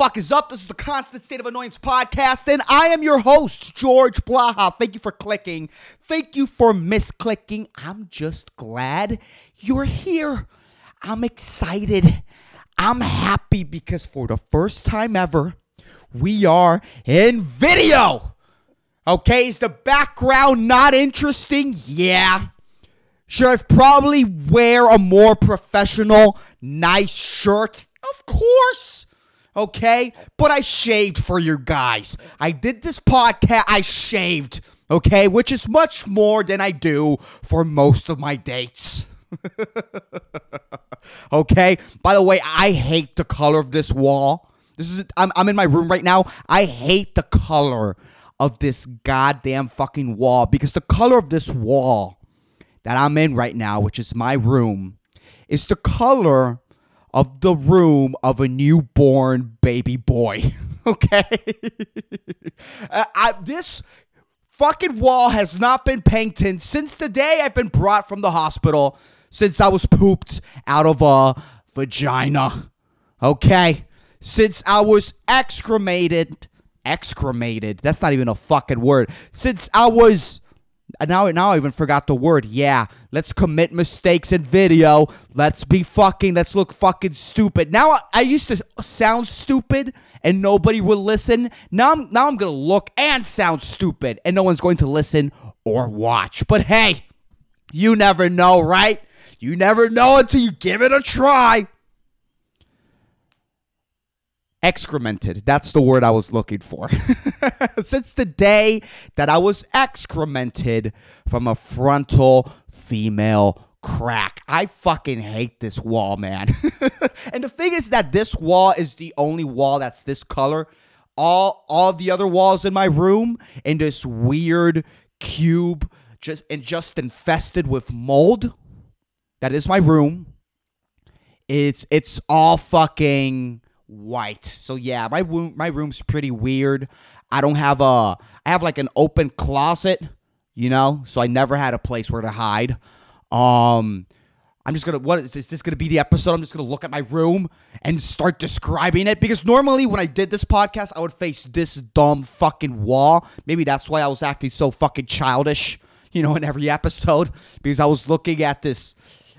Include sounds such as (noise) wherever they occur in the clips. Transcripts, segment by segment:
fuck is up? This is the Constant State of Annoyance podcast, and I am your host, George Blaha. Thank you for clicking. Thank you for misclicking. I'm just glad you're here. I'm excited. I'm happy because for the first time ever, we are in video. Okay, is the background not interesting? Yeah. Should I probably wear a more professional, nice shirt? Of course. Okay, but I shaved for you guys. I did this podcast, I shaved, okay, which is much more than I do for most of my dates. (laughs) okay, by the way, I hate the color of this wall. This is I'm, I'm in my room right now. I hate the color of this goddamn fucking wall because the color of this wall that I'm in right now, which is my room, is the color of the room of a newborn baby boy. (laughs) okay? Uh, I, this fucking wall has not been painted since the day I've been brought from the hospital, since I was pooped out of a vagina. Okay? Since I was excremated. Excremated. That's not even a fucking word. Since I was now now I even forgot the word. Yeah, let's commit mistakes in video. Let's be fucking. Let's look fucking stupid. Now I, I used to sound stupid and nobody would listen. Now I'm now I'm gonna look and sound stupid and no one's going to listen or watch. But hey, you never know, right? You never know until you give it a try excremented. That's the word I was looking for. (laughs) Since the day that I was excremented from a frontal female crack. I fucking hate this wall, man. (laughs) and the thing is that this wall is the only wall that's this color. All all the other walls in my room in this weird cube just and just infested with mold. That is my room. It's it's all fucking white. So yeah, my room my room's pretty weird. I don't have a I have like an open closet, you know, so I never had a place where to hide. Um I'm just gonna what is this, is this gonna be the episode? I'm just gonna look at my room and start describing it because normally when I did this podcast, I would face this dumb fucking wall. Maybe that's why I was acting so fucking childish, you know, in every episode because I was looking at this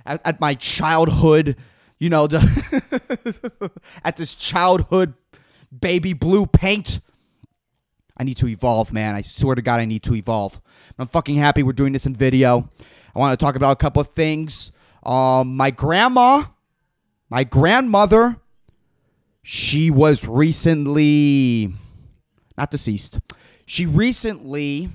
at, at my childhood you know, the (laughs) at this childhood baby blue paint. I need to evolve, man. I swear to God, I need to evolve. I'm fucking happy we're doing this in video. I want to talk about a couple of things. Um, my grandma, my grandmother, she was recently not deceased. She recently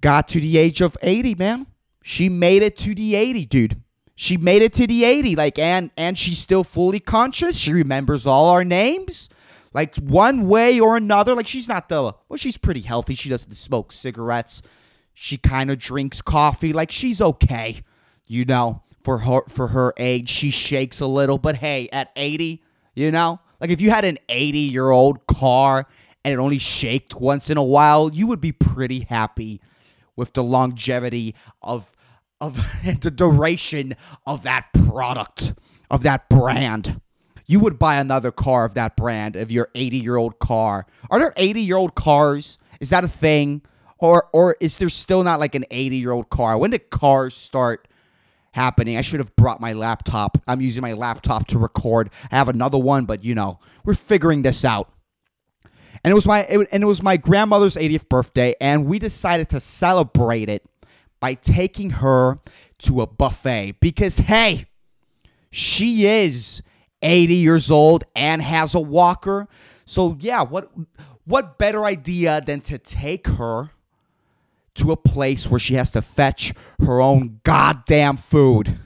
got to the age of 80, man. She made it to the 80, dude she made it to the 80 like and and she's still fully conscious. She remembers all our names like one way or another. Like she's not the well she's pretty healthy. She doesn't smoke cigarettes. She kind of drinks coffee. Like she's okay you know for her for her age. She shakes a little but hey at 80 you know like if you had an 80 year old car and it only shaked once in a while you would be pretty happy with the longevity of of (laughs) the duration of that product, of that brand. You would buy another car of that brand of your 80 year old car. Are there 80 year old cars? Is that a thing? Or or is there still not like an 80 year old car? When did cars start happening? I should have brought my laptop. I'm using my laptop to record. I have another one, but you know, we're figuring this out. And it was my it, and it was my grandmother's 80th birthday, and we decided to celebrate it by taking her to a buffet because, hey, she is 80 years old and has a walker. So, yeah, what what better idea than to take her to a place where she has to fetch her own goddamn food?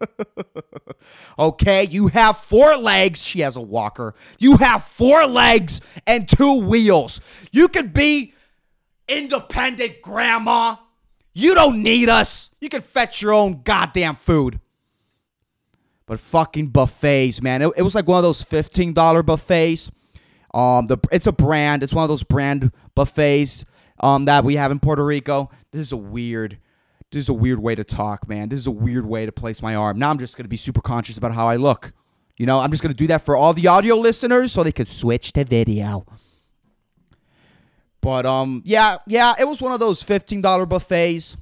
(laughs) okay, you have four legs. She has a walker. You have four legs and two wheels. You could be independent, grandma. You don't need us. You can fetch your own goddamn food. But fucking buffets, man. It, it was like one of those $15 buffets. Um, the it's a brand. It's one of those brand buffets um that we have in Puerto Rico. This is a weird this is a weird way to talk, man. This is a weird way to place my arm. Now I'm just gonna be super conscious about how I look. You know, I'm just going to do that for all the audio listeners so they could switch to video. But um yeah, yeah, it was one of those $15 buffets.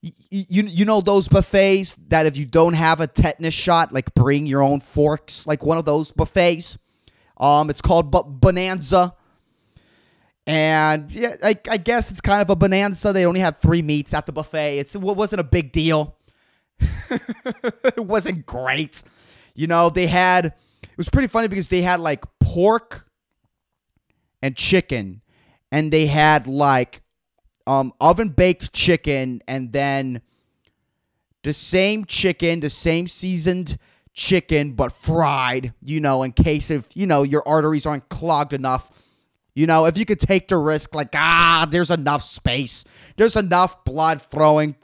You, you, you know those buffets that if you don't have a tetanus shot, like bring your own forks, like one of those buffets. Um, it's called B- Bonanza, and yeah, I, I guess it's kind of a bonanza. They only had three meats at the buffet. It's it wasn't a big deal. (laughs) it wasn't great. You know, they had it was pretty funny because they had like pork and chicken and they had like um oven baked chicken and then the same chicken, the same seasoned chicken but fried, you know, in case if, you know, your arteries aren't clogged enough. You know, if you could take the risk like ah, there's enough space. There's enough blood flowing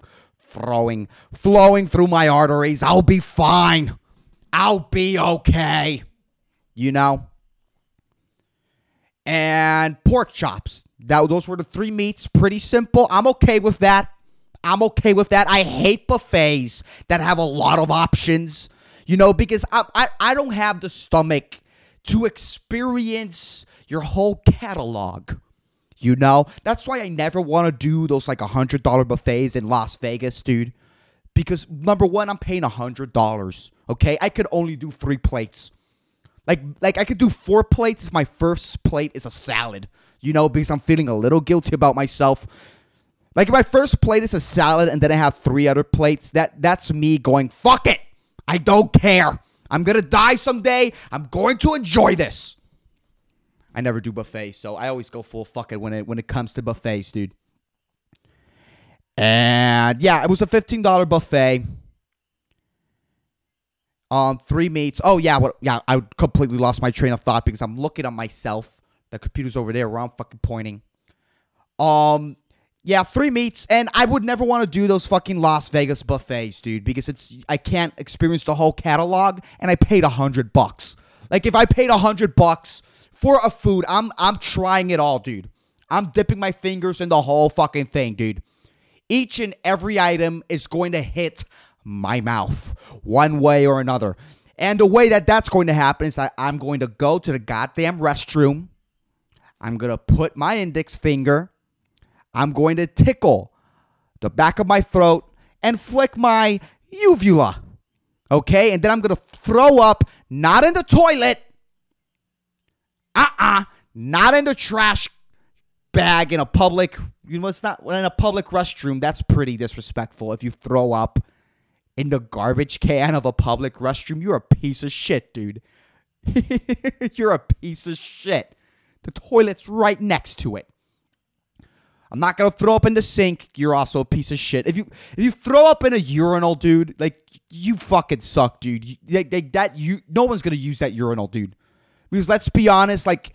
flowing, flowing through my arteries. I'll be fine. I'll be okay. You know? And pork chops. That those were the three meats. Pretty simple. I'm okay with that. I'm okay with that. I hate buffets that have a lot of options. You know, because I I, I don't have the stomach to experience your whole catalog. You know, that's why I never want to do those like a hundred dollar buffets in Las Vegas, dude. Because number one, I'm paying a hundred dollars. Okay, I could only do three plates. Like, like I could do four plates. If my first plate is a salad. You know, because I'm feeling a little guilty about myself. Like if my first plate is a salad, and then I have three other plates. That that's me going fuck it. I don't care. I'm gonna die someday. I'm going to enjoy this. I never do buffets, so I always go full fuck it when it when it comes to buffets, dude. And yeah, it was a fifteen dollar buffet. Um, three meats. Oh yeah, what? Yeah, I completely lost my train of thought because I'm looking at myself. The computer's over there where I'm fucking pointing. Um, yeah, three meats, and I would never want to do those fucking Las Vegas buffets, dude, because it's I can't experience the whole catalog, and I paid a hundred bucks. Like if I paid a hundred bucks for a food, I'm I'm trying it all, dude. I'm dipping my fingers in the whole fucking thing, dude. Each and every item is going to hit my mouth one way or another. And the way that that's going to happen is that I'm going to go to the goddamn restroom. I'm going to put my index finger. I'm going to tickle the back of my throat and flick my uvula. Okay? And then I'm going to throw up, not in the toilet. Uh uh-uh, uh, not in the trash bag in a public, you know, it's not in a public restroom. That's pretty disrespectful if you throw up in the garbage can of a public restroom, you're a piece of shit, dude. (laughs) you're a piece of shit. The toilet's right next to it. I'm not gonna throw up in the sink. You're also a piece of shit. If you if you throw up in a urinal, dude, like you fucking suck, dude. You, that you no one's gonna use that urinal, dude. Because let's be honest, like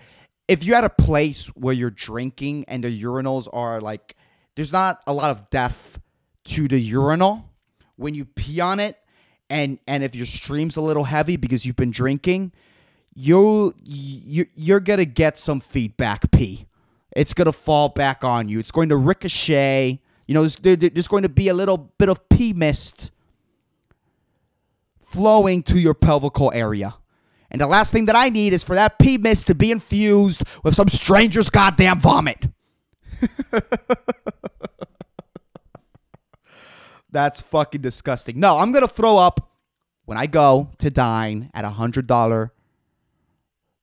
if you're at a place where you're drinking and the urinals are like, there's not a lot of depth to the urinal when you pee on it and and if your stream's a little heavy because you've been drinking, you you you're gonna get some feedback pee. It's gonna fall back on you. It's going to ricochet. You know, there's, there's going to be a little bit of pee mist flowing to your pelvical area. And the last thing that I need is for that pee mist to be infused with some stranger's goddamn vomit. (laughs) That's fucking disgusting. No, I'm gonna throw up when I go to dine at a hundred dollar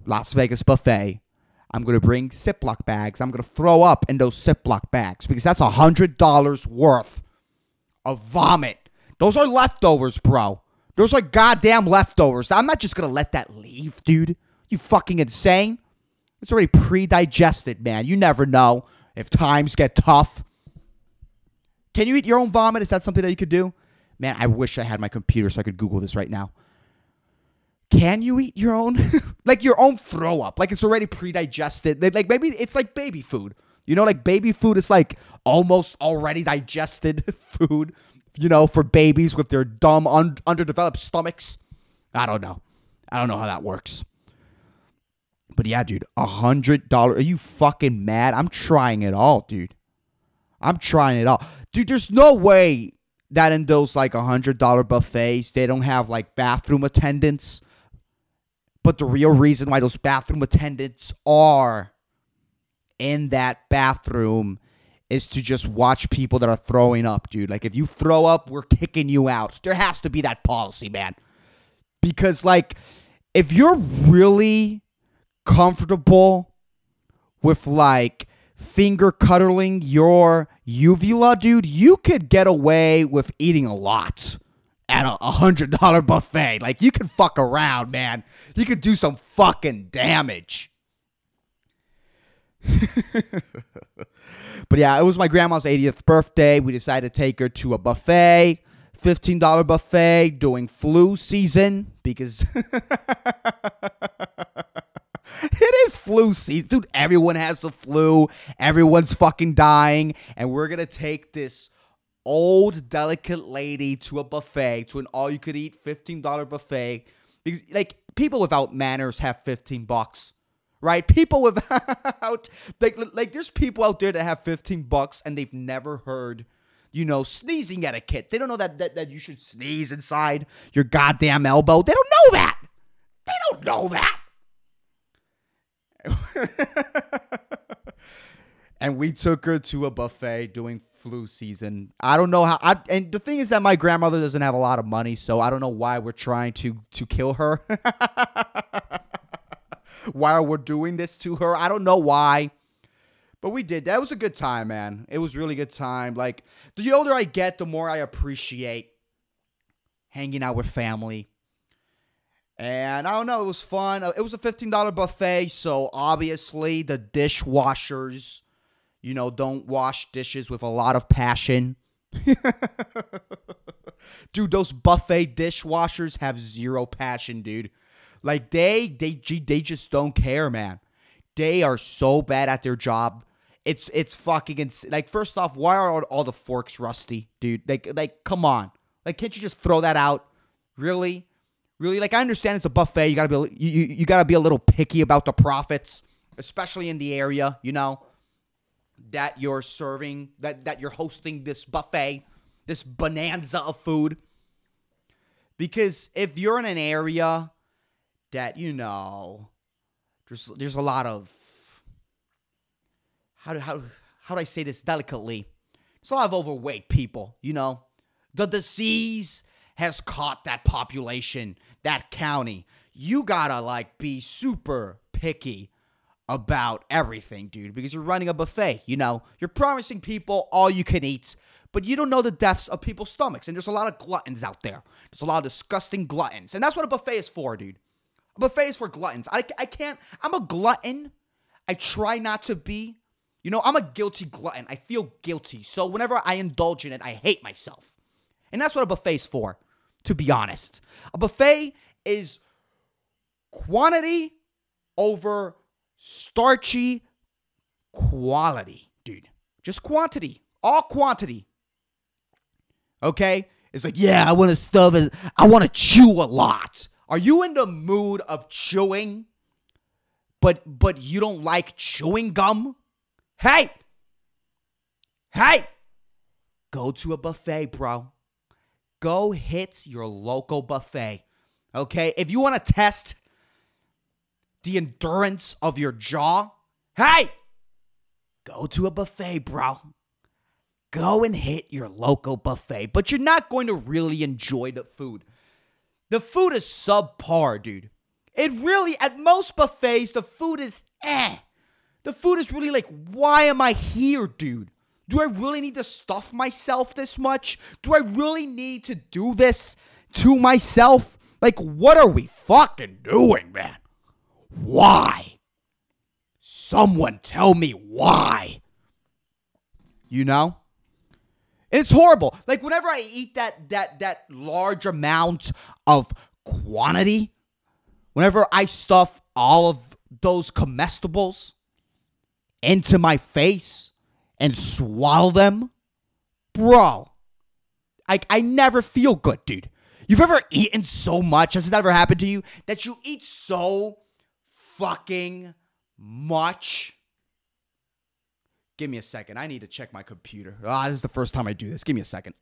Las Vegas buffet. I'm gonna bring Ziploc bags. I'm gonna throw up in those Ziploc bags because that's a hundred dollars worth of vomit. Those are leftovers, bro. Those are goddamn leftovers. I'm not just gonna let that leave, dude. You fucking insane? It's already pre-digested, man. You never know if times get tough. Can you eat your own vomit? Is that something that you could do? Man, I wish I had my computer so I could Google this right now. Can you eat your own, (laughs) like your own throw up? Like it's already pre-digested. Like maybe it's like baby food. You know, like baby food is like almost already digested (laughs) food. You know, for babies with their dumb, un- underdeveloped stomachs. I don't know. I don't know how that works. But yeah, dude, a hundred dollars. Are you fucking mad? I'm trying it all, dude. I'm trying it all. Dude, there's no way that in those like a hundred dollar buffets they don't have like bathroom attendants But the real reason why those bathroom attendants are in that bathroom is to just watch people that are throwing up, dude. Like if you throw up, we're kicking you out. There has to be that policy, man. Because like if you're really comfortable with like finger cuddling your uvula, dude, you could get away with eating a lot at a hundred dollar buffet. Like you can fuck around, man. You could do some fucking damage. (laughs) but yeah, it was my grandma's 80th birthday. We decided to take her to a buffet, $15 buffet during flu season because (laughs) it is flu season. Dude, everyone has the flu. Everyone's fucking dying. And we're going to take this old delicate lady to a buffet, to an all you could eat $15 buffet. Because like people without manners have 15 bucks. Right? People without (laughs) like like there's people out there that have 15 bucks and they've never heard you know, sneezing etiquette. They don't know that, that that you should sneeze inside your goddamn elbow. They don't know that. They don't know that. (laughs) and we took her to a buffet doing flu season. I don't know how. I, and the thing is that my grandmother doesn't have a lot of money, so I don't know why we're trying to to kill her. (laughs) why we're doing this to her? I don't know why. But we did. That was a good time, man. It was really good time. Like the older I get, the more I appreciate hanging out with family. And I don't know, it was fun. It was a $15 buffet, so obviously the dishwashers you know, don't wash dishes with a lot of passion. (laughs) dude, those buffet dishwashers have zero passion, dude. Like they they they just don't care, man. They are so bad at their job. It's it's fucking ins- like first off, why are all the forks rusty, dude? Like like come on. Like can't you just throw that out? Really? Really? Like I understand it's a buffet. You got to be you, you, you got to be a little picky about the profits, especially in the area, you know that you're serving, that, that you're hosting this buffet, this bonanza of food. Because if you're in an area that, you know, there's there's a lot of how do how how do I say this delicately? There's a lot of overweight people, you know. The disease has caught that population, that county. You gotta like be super picky about everything, dude, because you're running a buffet. You know, you're promising people all you can eat, but you don't know the depths of people's stomachs. And there's a lot of gluttons out there. There's a lot of disgusting gluttons. And that's what a buffet is for, dude. A buffet is for gluttons. I, I can't, I'm a glutton. I try not to be. You know, I'm a guilty glutton. I feel guilty. So whenever I indulge in it, I hate myself. And that's what a buffet is for, to be honest. A buffet is quantity over starchy quality, dude. Just quantity, all quantity. Okay? It's like, yeah, I want to stuff it. I want to chew a lot. Are you in the mood of chewing, but but you don't like chewing gum? Hey, hey, go to a buffet, bro. Go hit your local buffet. Okay? If you want to test the endurance of your jaw, hey, go to a buffet, bro. Go and hit your local buffet, but you're not going to really enjoy the food. The food is subpar, dude. It really, at most buffets, the food is eh. The food is really like, why am I here, dude? Do I really need to stuff myself this much? Do I really need to do this to myself? Like, what are we fucking doing, man? Why? Someone tell me why. You know? It's horrible. Like whenever I eat that that that large amount of quantity, whenever I stuff all of those comestibles into my face and swallow them, bro, I I never feel good, dude. You've ever eaten so much? Has it ever happened to you that you eat so fucking much. Give me a second. I need to check my computer. Ah, this is the first time I do this. Give me a second.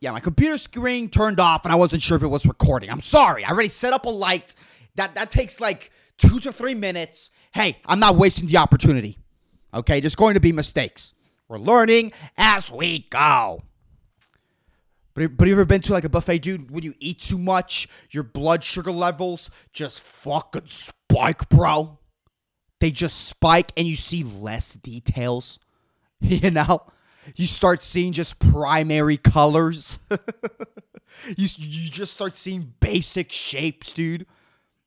Yeah, my computer screen turned off and I wasn't sure if it was recording. I'm sorry. I already set up a light. That that takes like two to three minutes. Hey, I'm not wasting the opportunity. Okay, there's going to be mistakes. We're learning as we go. But, but you ever been to like a buffet, dude? When you eat too much, your blood sugar levels just fucking spike, bro. They just spike and you see less details. (laughs) You know? You start seeing just primary colors. (laughs) you, you just start seeing basic shapes, dude.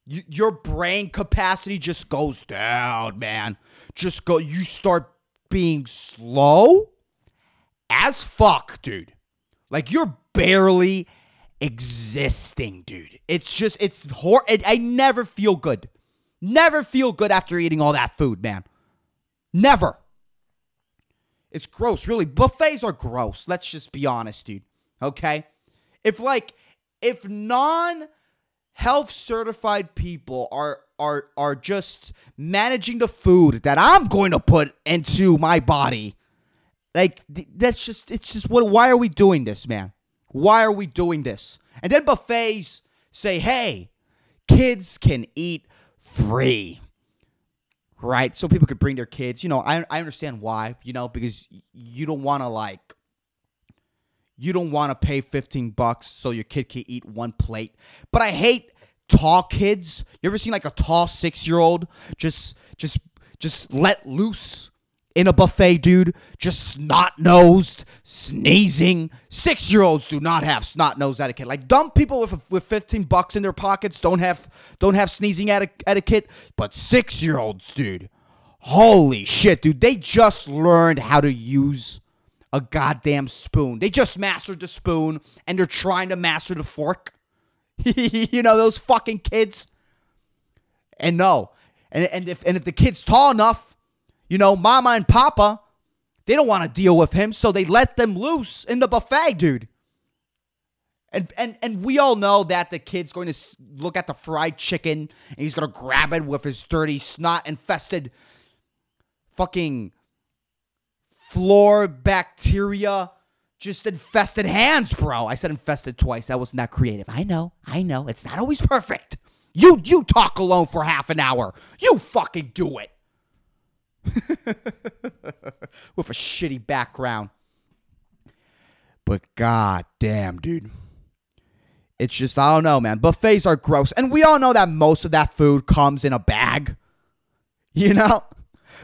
You, your brain capacity just goes down, man. Just go. You start being slow as fuck, dude. Like you're barely existing, dude. It's just it's hor. It, I never feel good. Never feel good after eating all that food, man. Never. It's gross, really. Buffets are gross. Let's just be honest, dude. Okay? If like if non health certified people are are are just managing the food that I'm going to put into my body, like that's just it's just what why are we doing this, man? Why are we doing this? And then buffets say, "Hey, kids can eat free." right? So people could bring their kids. You know, I I understand why. You know, because you don't want to like. You don't want to pay 15 bucks so your kid can eat one plate. But I hate tall kids. You ever seen like a tall 6-year-old just just just let loose in a buffet, dude? Just snot-nosed, sneezing. 6-year-olds do not have snot-nosed etiquette. Like dumb people with with 15 bucks in their pockets don't have don't have sneezing etiquette, but 6-year-olds, dude. Holy shit, dude. They just learned how to use a goddamn spoon. They just mastered the spoon and they're trying to master the fork. (laughs) you know, those fucking kids. And no. And, and if and if the kid's tall enough, you know, mama and papa, they don't want to deal with him, so they let them loose in the buffet, dude. And, and and we all know that the kid's going to look at the fried chicken and he's going to grab it with his dirty snot infested fucking floor bacteria just infested hands, bro. I said infested twice. That wasn't that creative. I know. I know. It's not always perfect. You you talk alone for half an hour. You fucking do it. (laughs) With a shitty background. But god damn, dude. It's just I don't know, man. Buffets are gross. And we all know that most of that food comes in a bag. You know?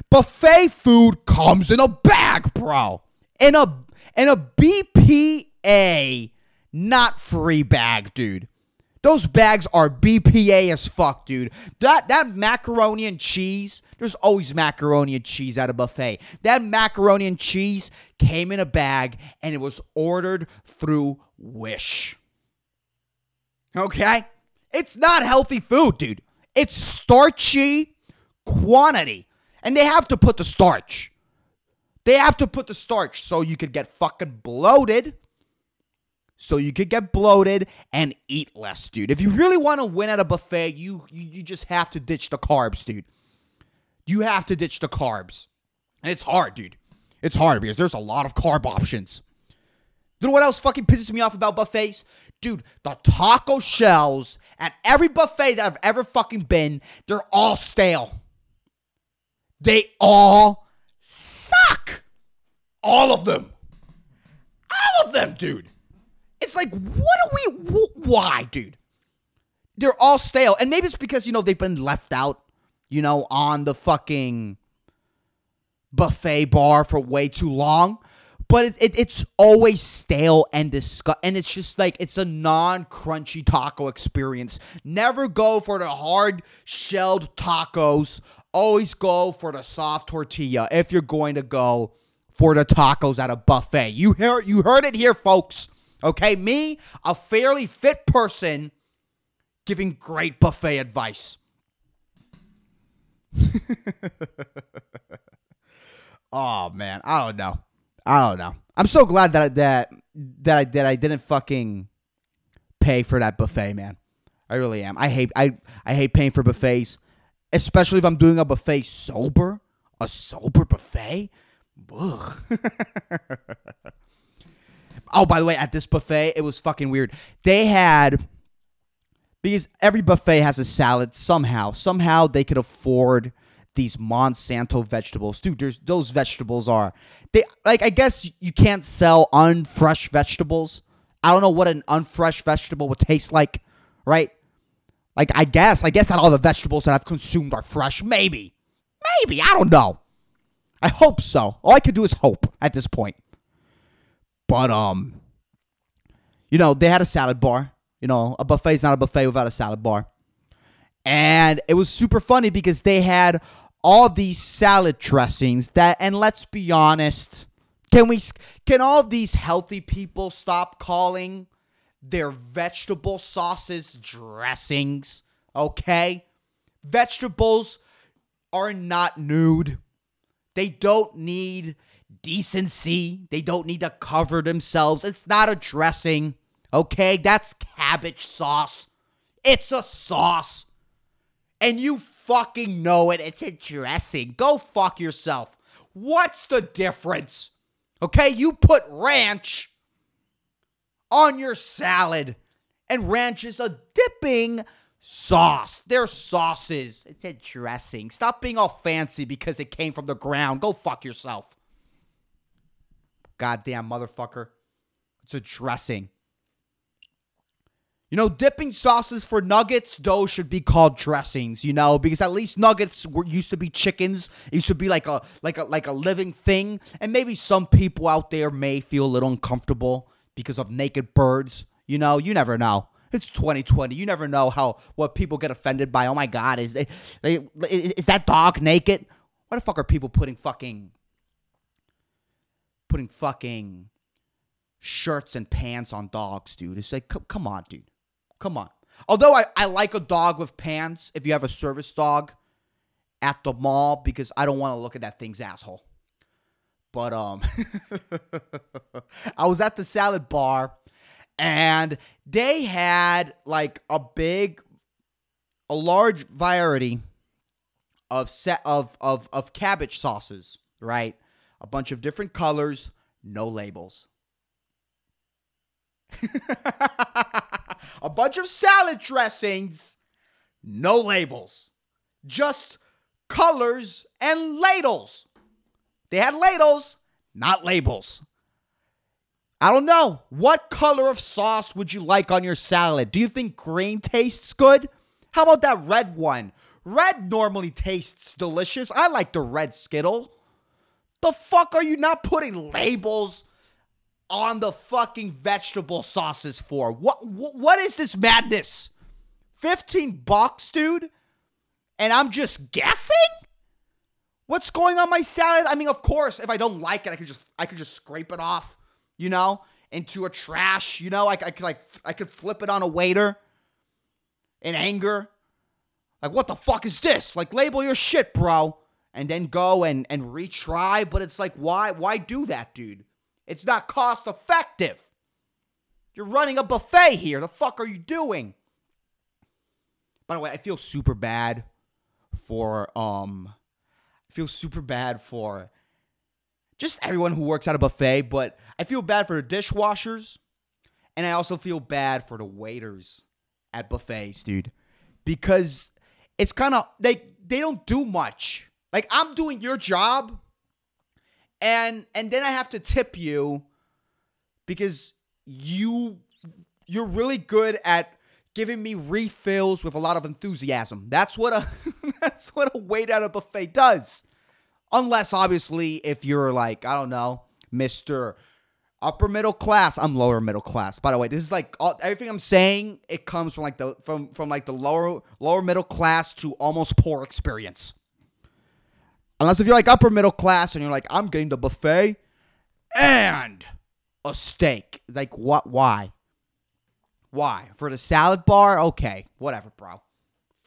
Buffet food comes in a bag, bro. In a in a BPA not free bag, dude. Those bags are BPA as fuck, dude. That that macaroni and cheese, there's always macaroni and cheese at a buffet. That macaroni and cheese came in a bag and it was ordered through Wish. Okay? It's not healthy food, dude. It's starchy quantity. And they have to put the starch. They have to put the starch so you could get fucking bloated so you could get bloated and eat less, dude. If you really want to win at a buffet, you, you you just have to ditch the carbs, dude. You have to ditch the carbs. And it's hard, dude. It's hard because there's a lot of carb options. You know what else fucking pisses me off about buffets? Dude, the taco shells at every buffet that I've ever fucking been, they're all stale. They all suck. All of them. All of them, dude. It's like, what are we? Wh- why, dude? They're all stale, and maybe it's because you know they've been left out, you know, on the fucking buffet bar for way too long. But it, it, it's always stale and disgust, and it's just like it's a non-crunchy taco experience. Never go for the hard shelled tacos. Always go for the soft tortilla if you're going to go for the tacos at a buffet. You hear you heard it here, folks. Okay, me, a fairly fit person, giving great buffet advice. (laughs) oh man, I don't know. I don't know. I'm so glad that I, that that I that I didn't fucking pay for that buffet, man. I really am. I hate I I hate paying for buffets, especially if I'm doing a buffet sober. A sober buffet. Ugh. (laughs) Oh, by the way, at this buffet, it was fucking weird. They had because every buffet has a salad somehow. Somehow they could afford these Monsanto vegetables. Dude, those vegetables are they like I guess you can't sell unfresh vegetables. I don't know what an unfresh vegetable would taste like, right? Like I guess, I guess not all the vegetables that I've consumed are fresh. Maybe. Maybe, I don't know. I hope so. All I could do is hope at this point. But um you know, they had a salad bar. You know, a buffet is not a buffet without a salad bar. And it was super funny because they had all these salad dressings that and let's be honest, can we can all these healthy people stop calling their vegetable sauces dressings? Okay? Vegetables are not nude. They don't need decency. They don't need to cover themselves. It's not a dressing. Okay? That's cabbage sauce. It's a sauce and you fucking know it. It's a dressing. Go fuck yourself. What's the difference? Okay, you put ranch on your salad, and ranch is a dipping sauce. They're sauces. It's a dressing. Stop being all fancy because it came from the ground. Go fuck yourself. Goddamn motherfucker. It's a dressing. You know, dipping sauces for nuggets, though, should be called dressings, you know, because at least nuggets were used to be chickens. It used to be like a like a like a living thing. And maybe some people out there may feel a little uncomfortable because of naked birds. You know, you never know. It's 2020. You never know how what people get offended by. Oh my god, is they, is that dog naked? Why the fuck are people putting fucking putting fucking shirts and pants on dogs, dude? It's like come on, dude. Come on. Although I, I like a dog with pants if you have a service dog at the mall because I don't want to look at that thing's asshole. But um (laughs) I was at the salad bar and they had like a big a large variety of set of of of cabbage sauces, right? A bunch of different colors, no labels. (laughs) a bunch of salad dressings, no labels, just colors and ladles. They had ladles, not labels. I don't know. What color of sauce would you like on your salad? Do you think green tastes good? How about that red one? Red normally tastes delicious. I like the red Skittle. The fuck are you not putting labels on the fucking vegetable sauces for? What what is this madness? 15 bucks, dude? And I'm just guessing? What's going on my salad? I mean, of course, if I don't like it, I could just I could just scrape it off, you know, into a trash, you know, I, I could like I could flip it on a waiter in anger. Like, what the fuck is this? Like, label your shit, bro. And then go and and retry. But it's like, why why do that, dude? It's not cost effective. You're running a buffet here. The fuck are you doing? By the way, I feel super bad for um I feel super bad for just everyone who works at a buffet, but I feel bad for the dishwashers and I also feel bad for the waiters at buffets, dude. Because it's kind of they they don't do much. Like I'm doing your job and and then I have to tip you because you you're really good at giving me refills with a lot of enthusiasm. That's what a (laughs) that's what a wait at a buffet does. Unless obviously if you're like, I don't know, Mr. Upper middle class. I'm lower middle class. By the way, this is like all, everything I'm saying. It comes from like the from from like the lower lower middle class to almost poor experience. Unless if you're like upper middle class and you're like, I'm getting the buffet and a steak. Like, what? Why? Why? For the salad bar? Okay, whatever, bro.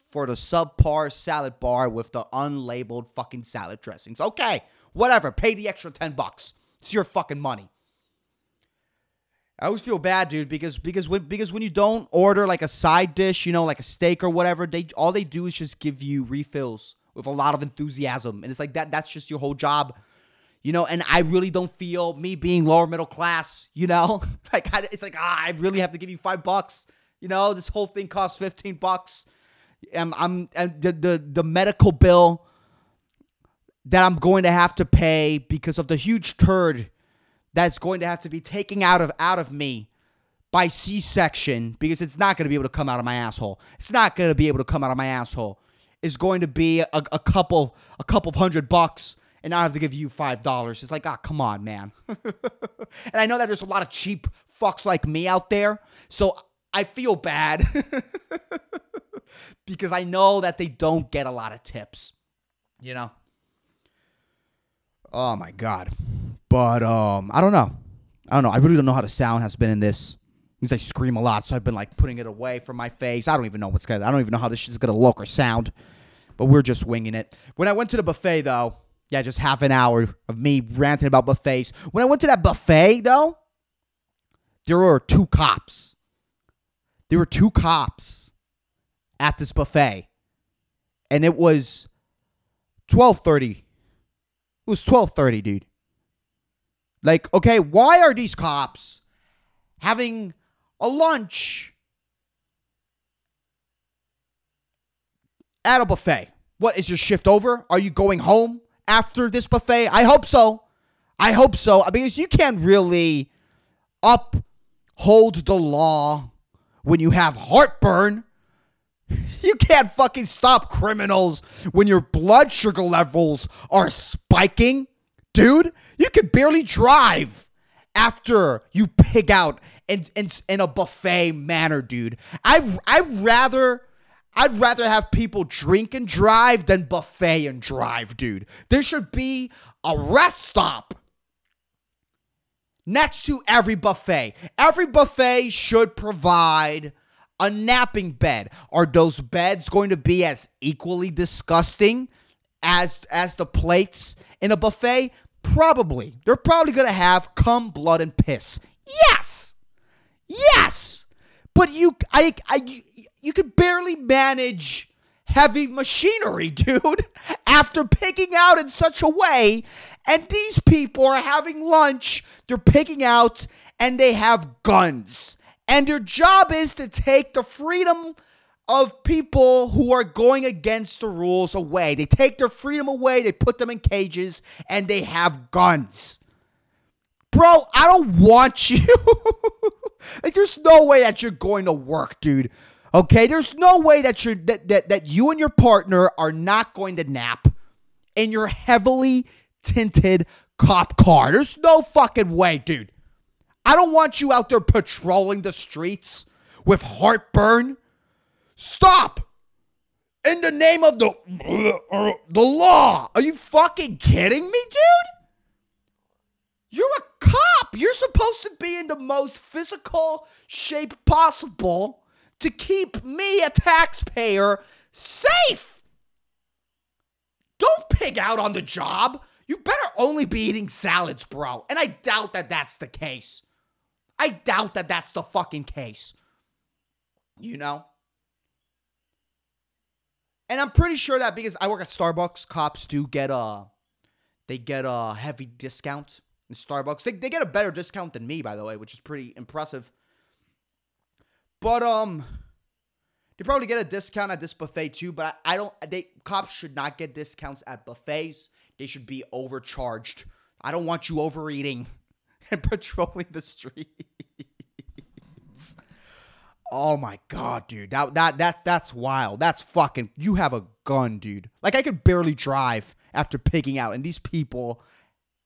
For the subpar salad bar with the unlabeled fucking salad dressings. Okay, whatever. Pay the extra 10 bucks. It's your fucking money. I always feel bad, dude, because because when because when you don't order like a side dish, you know, like a steak or whatever, they all they do is just give you refills with a lot of enthusiasm. And it's like that that's just your whole job. You know, and I really don't feel me being lower middle class, you know? (laughs) like I, it's like, ah, I really have to give you 5 bucks You know, this whole thing costs 15 bucks. I'm, I'm and the, the the medical bill that I'm going to have to pay because of the huge turd that's going to have to be taken out of out of me by C-section because it's not going to be able to come out of my asshole. It's not going to be able to come out of my asshole. Is going to be a, a couple a couple of hundred bucks and I have to give you five dollars. It's like, ah, oh, come on, man. (laughs) and I know that there's a lot of cheap fucks like me out there, so I feel bad (laughs) because I know that they don't get a lot of tips. You know. Oh my god. But um, I don't know. I don't know. I really don't know how the sound has been in this. Because I scream a lot, so I've been like putting it away from my face. I don't even know what's gonna. I don't even know how this is gonna look or sound. But we're just winging it. When I went to the buffet, though, yeah, just half an hour of me ranting about buffets. When I went to that buffet, though, there were two cops. There were two cops at this buffet. And it was 12:30. It was 12:30, dude. Like, okay, why are these cops having a lunch at a buffet? What is your shift over? Are you going home? after this buffet? I hope so. I hope so. I mean, you can't really uphold the law when you have heartburn. You can't fucking stop criminals when your blood sugar levels are spiking. Dude, you can barely drive after you pig out in, in, in a buffet manner, dude. I I'd rather I'd rather have people drink and drive than buffet and drive, dude. There should be a rest stop next to every buffet. Every buffet should provide a napping bed. Are those beds going to be as equally disgusting as as the plates in a buffet? Probably. They're probably going to have cum, blood and piss. Yes. Yes. But you I I you could barely manage heavy machinery, (laughs) dude, after picking out in such a way. And these people are having lunch, they're picking out, and they have guns. And your job is to take the freedom of people who are going against the rules away. They take their freedom away, they put them in cages, and they have guns. Bro, I don't want you. (laughs) like, there's no way that you're going to work, dude. Okay, there's no way that you that, that that you and your partner are not going to nap in your heavily tinted cop car. There's no fucking way, dude. I don't want you out there patrolling the streets with heartburn. Stop! In the name of the the law. Are you fucking kidding me, dude? You're a cop. You're supposed to be in the most physical shape possible to keep me, a taxpayer, safe. Don't pig out on the job. You better only be eating salads, bro. And I doubt that that's the case. I doubt that that's the fucking case. You know? And I'm pretty sure that because I work at Starbucks, cops do get a they get a heavy discount in Starbucks. They, they get a better discount than me, by the way, which is pretty impressive. But um, they probably get a discount at this buffet too. But I, I don't. They cops should not get discounts at buffets. They should be overcharged. I don't want you overeating (laughs) and patrolling the streets. Oh my god, dude. That that that that's wild. That's fucking you have a gun, dude. Like I could barely drive after picking out and these people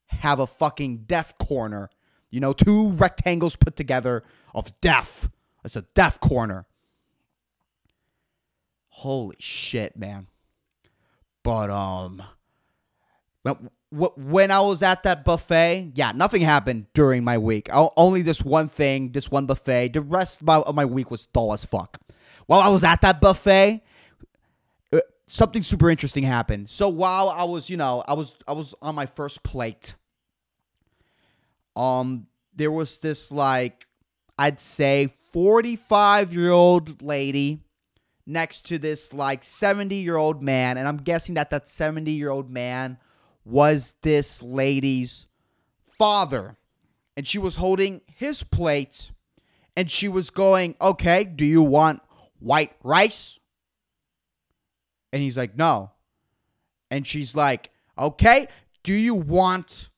have a fucking death corner. You know, two rectangles put together of death it's a death corner. Holy shit, man. But um when I was at that buffet, yeah, nothing happened during my week. only this one thing, this one buffet. The rest of my week was dull as fuck. While I was at that buffet, uh, something super interesting happened. So while I was, you know, I was I was on my first plate. Um there was this like I'd say 45 year old lady next to this like 70 year old man. And I'm guessing that that 70 year old man was this lady's father. And she was holding his plate And she was going, Okay, do you want white rice? And he's like, No. And she's like, Okay, do you want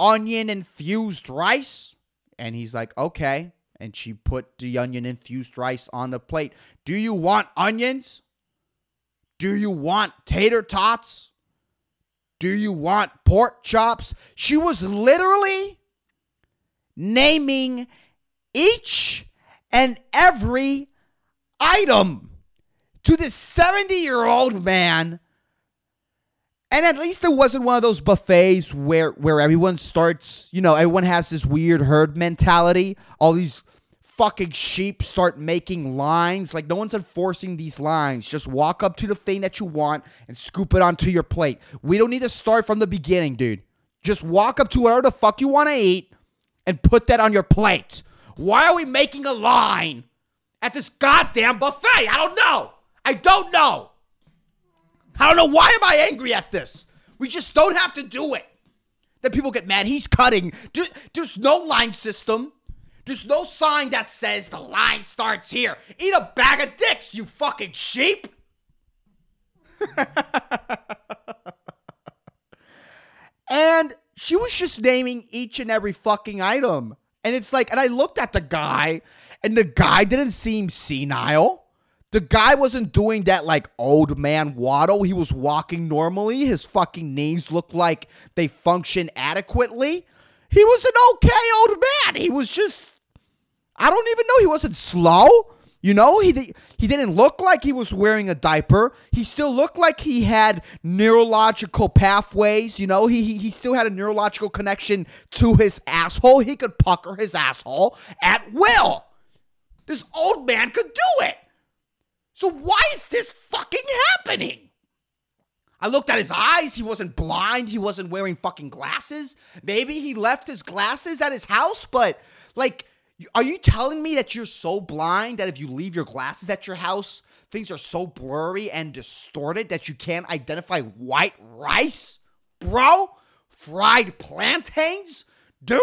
onion infused rice? And he's like, Okay. And she put the onion infused rice on the plate. Do you want onions? Do you want tater tots? Do you want pork chops? She was literally naming each and every item to this 70 year old man. And at least it wasn't one of those buffets where where everyone starts, you know, everyone has this weird herd mentality. All these fucking sheep start making lines. Like no one's enforcing these lines. Just walk up to the thing that you want and scoop it onto your plate. We don't need to start from the beginning, dude. Just walk up to whatever the fuck you want to eat and put that on your plate. Why are we making a line at this goddamn buffet? I don't know. I don't know. I don't know why am I angry at this? We just don't have to do it. Then people get mad. He's cutting. There's no line system. There's no sign that says the line starts here. Eat a bag of dicks, you fucking sheep. (laughs) and she was just naming each and every fucking item. And it's like, and I looked at the guy, and the guy didn't seem senile. The guy wasn't doing that like old man waddle. He was walking normally. His fucking knees looked like they function adequately. He was an okay old man. He was just I don't even know. He wasn't slow. You know, he he didn't look like he was wearing a diaper. He still looked like he had neurological pathways. You know, he he, he still had a neurological connection to his asshole. He could pucker his asshole at will. This old man could do it. So why is this fucking happening? I looked at his eyes. He wasn't blind. He wasn't wearing fucking glasses. Maybe he left his glasses at his house, but like are you telling me that you're so blind that if you leave your glasses at your house, things are so blurry and distorted that you can't identify white rice? Bro? Fried plantains? Dude?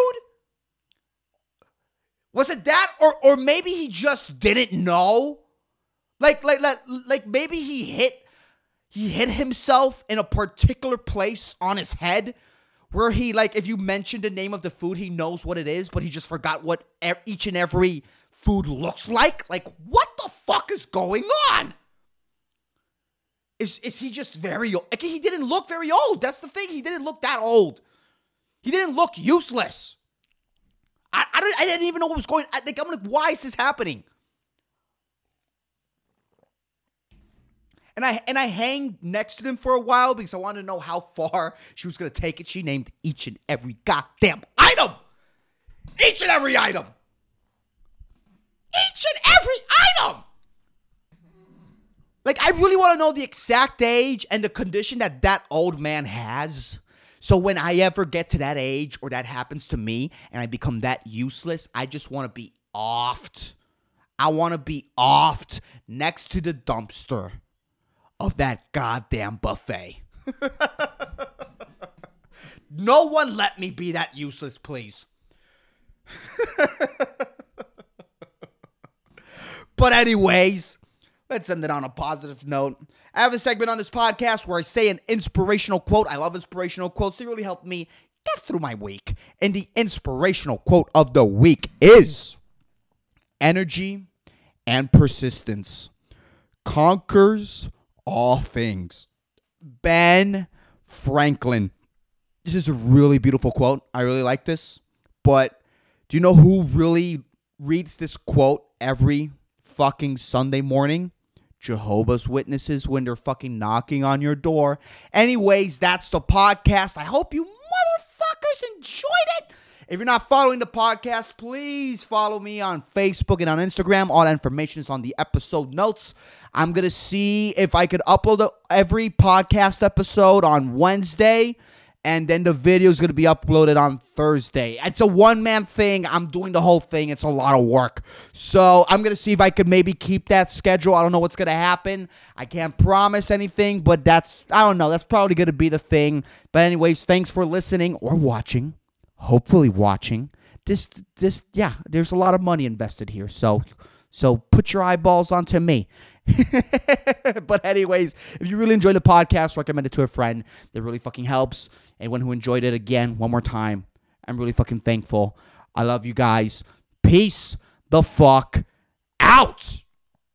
Was it that or or maybe he just didn't know? Like like like, like maybe he hit he hit himself in a particular place on his head where he like if you mention the name of the food, he knows what it is, but he just forgot what each and every food looks like. Like, what the fuck is going on? Is is he just very old? Like, he didn't look very old. That's the thing. He didn't look that old. He didn't look useless. I I, didn't, I didn't even know what was going. I, like, I'm like, why is this happening? And I and I hang next to them for a while because I wanted to know how far she was gonna take it. She named each and every goddamn item. Each and every item. Each and every item. Like I really want to know the exact age and the condition that that old man has. So when I ever get to that age or that happens to me and I become that useless, I just want to be offed. I want to be offed next to the dumpster of that goddamn buffet. (laughs) no one let me be that useless, please. (laughs) but, anyways, let's end it on a positive note. I have a segment on this podcast where I say an inspirational quote. I love inspirational quotes, they really help me get through my week. And the inspirational quote of the week is Energy and persistence conquers all things. Ben Franklin. This is a really beautiful quote. I really like this. But do you know who really reads this quote every fucking Sunday morning? Jehovah's Witnesses when they're fucking knocking on your door. Anyways, that's the podcast. I hope you motherfuckers enjoyed it. If you're not following the podcast, please follow me on Facebook and on Instagram. All information is on the episode notes. I'm going to see if I could upload every podcast episode on Wednesday and then the video is going to be uploaded on Thursday. It's a one man thing. I'm doing the whole thing. It's a lot of work. So I'm going to see if I could maybe keep that schedule. I don't know what's going to happen. I can't promise anything, but that's, I don't know. That's probably going to be the thing. But, anyways, thanks for listening or watching. Hopefully, watching. this this yeah, there's a lot of money invested here. So so put your eyeballs onto me. (laughs) but anyways, if you really enjoyed the podcast, recommend it to a friend. That really fucking helps. Anyone who enjoyed it again, one more time, I'm really fucking thankful. I love you guys. Peace the fuck out.